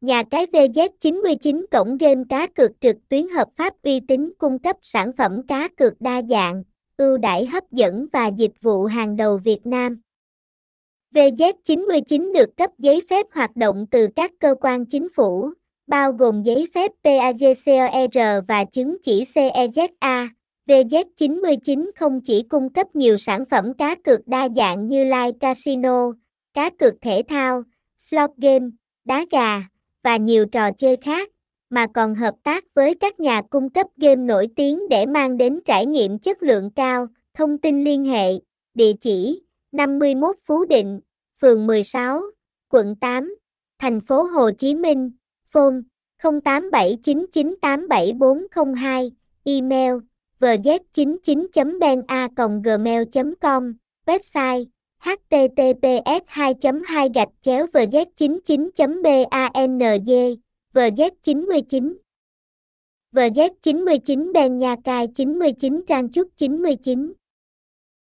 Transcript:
Nhà cái VZ99 cổng game cá cược trực tuyến hợp pháp uy tín cung cấp sản phẩm cá cược đa dạng, ưu đãi hấp dẫn và dịch vụ hàng đầu Việt Nam. VZ99 được cấp giấy phép hoạt động từ các cơ quan chính phủ, bao gồm giấy phép PAGCOR và chứng chỉ CEZA. VZ99 không chỉ cung cấp nhiều sản phẩm cá cược đa dạng như live casino, cá cược thể thao, slot game, đá gà và nhiều trò chơi khác, mà còn hợp tác với các nhà cung cấp game nổi tiếng để mang đến trải nghiệm chất lượng cao. Thông tin liên hệ, địa chỉ 51 Phú Định, phường 16, quận 8, thành phố Hồ Chí Minh, phone 0879987402, email vz99.ben a gmail com website https 2 2 gạch chéo vz 99 banj vz 99 vz 99 ben nha cai 99 trang trúc 99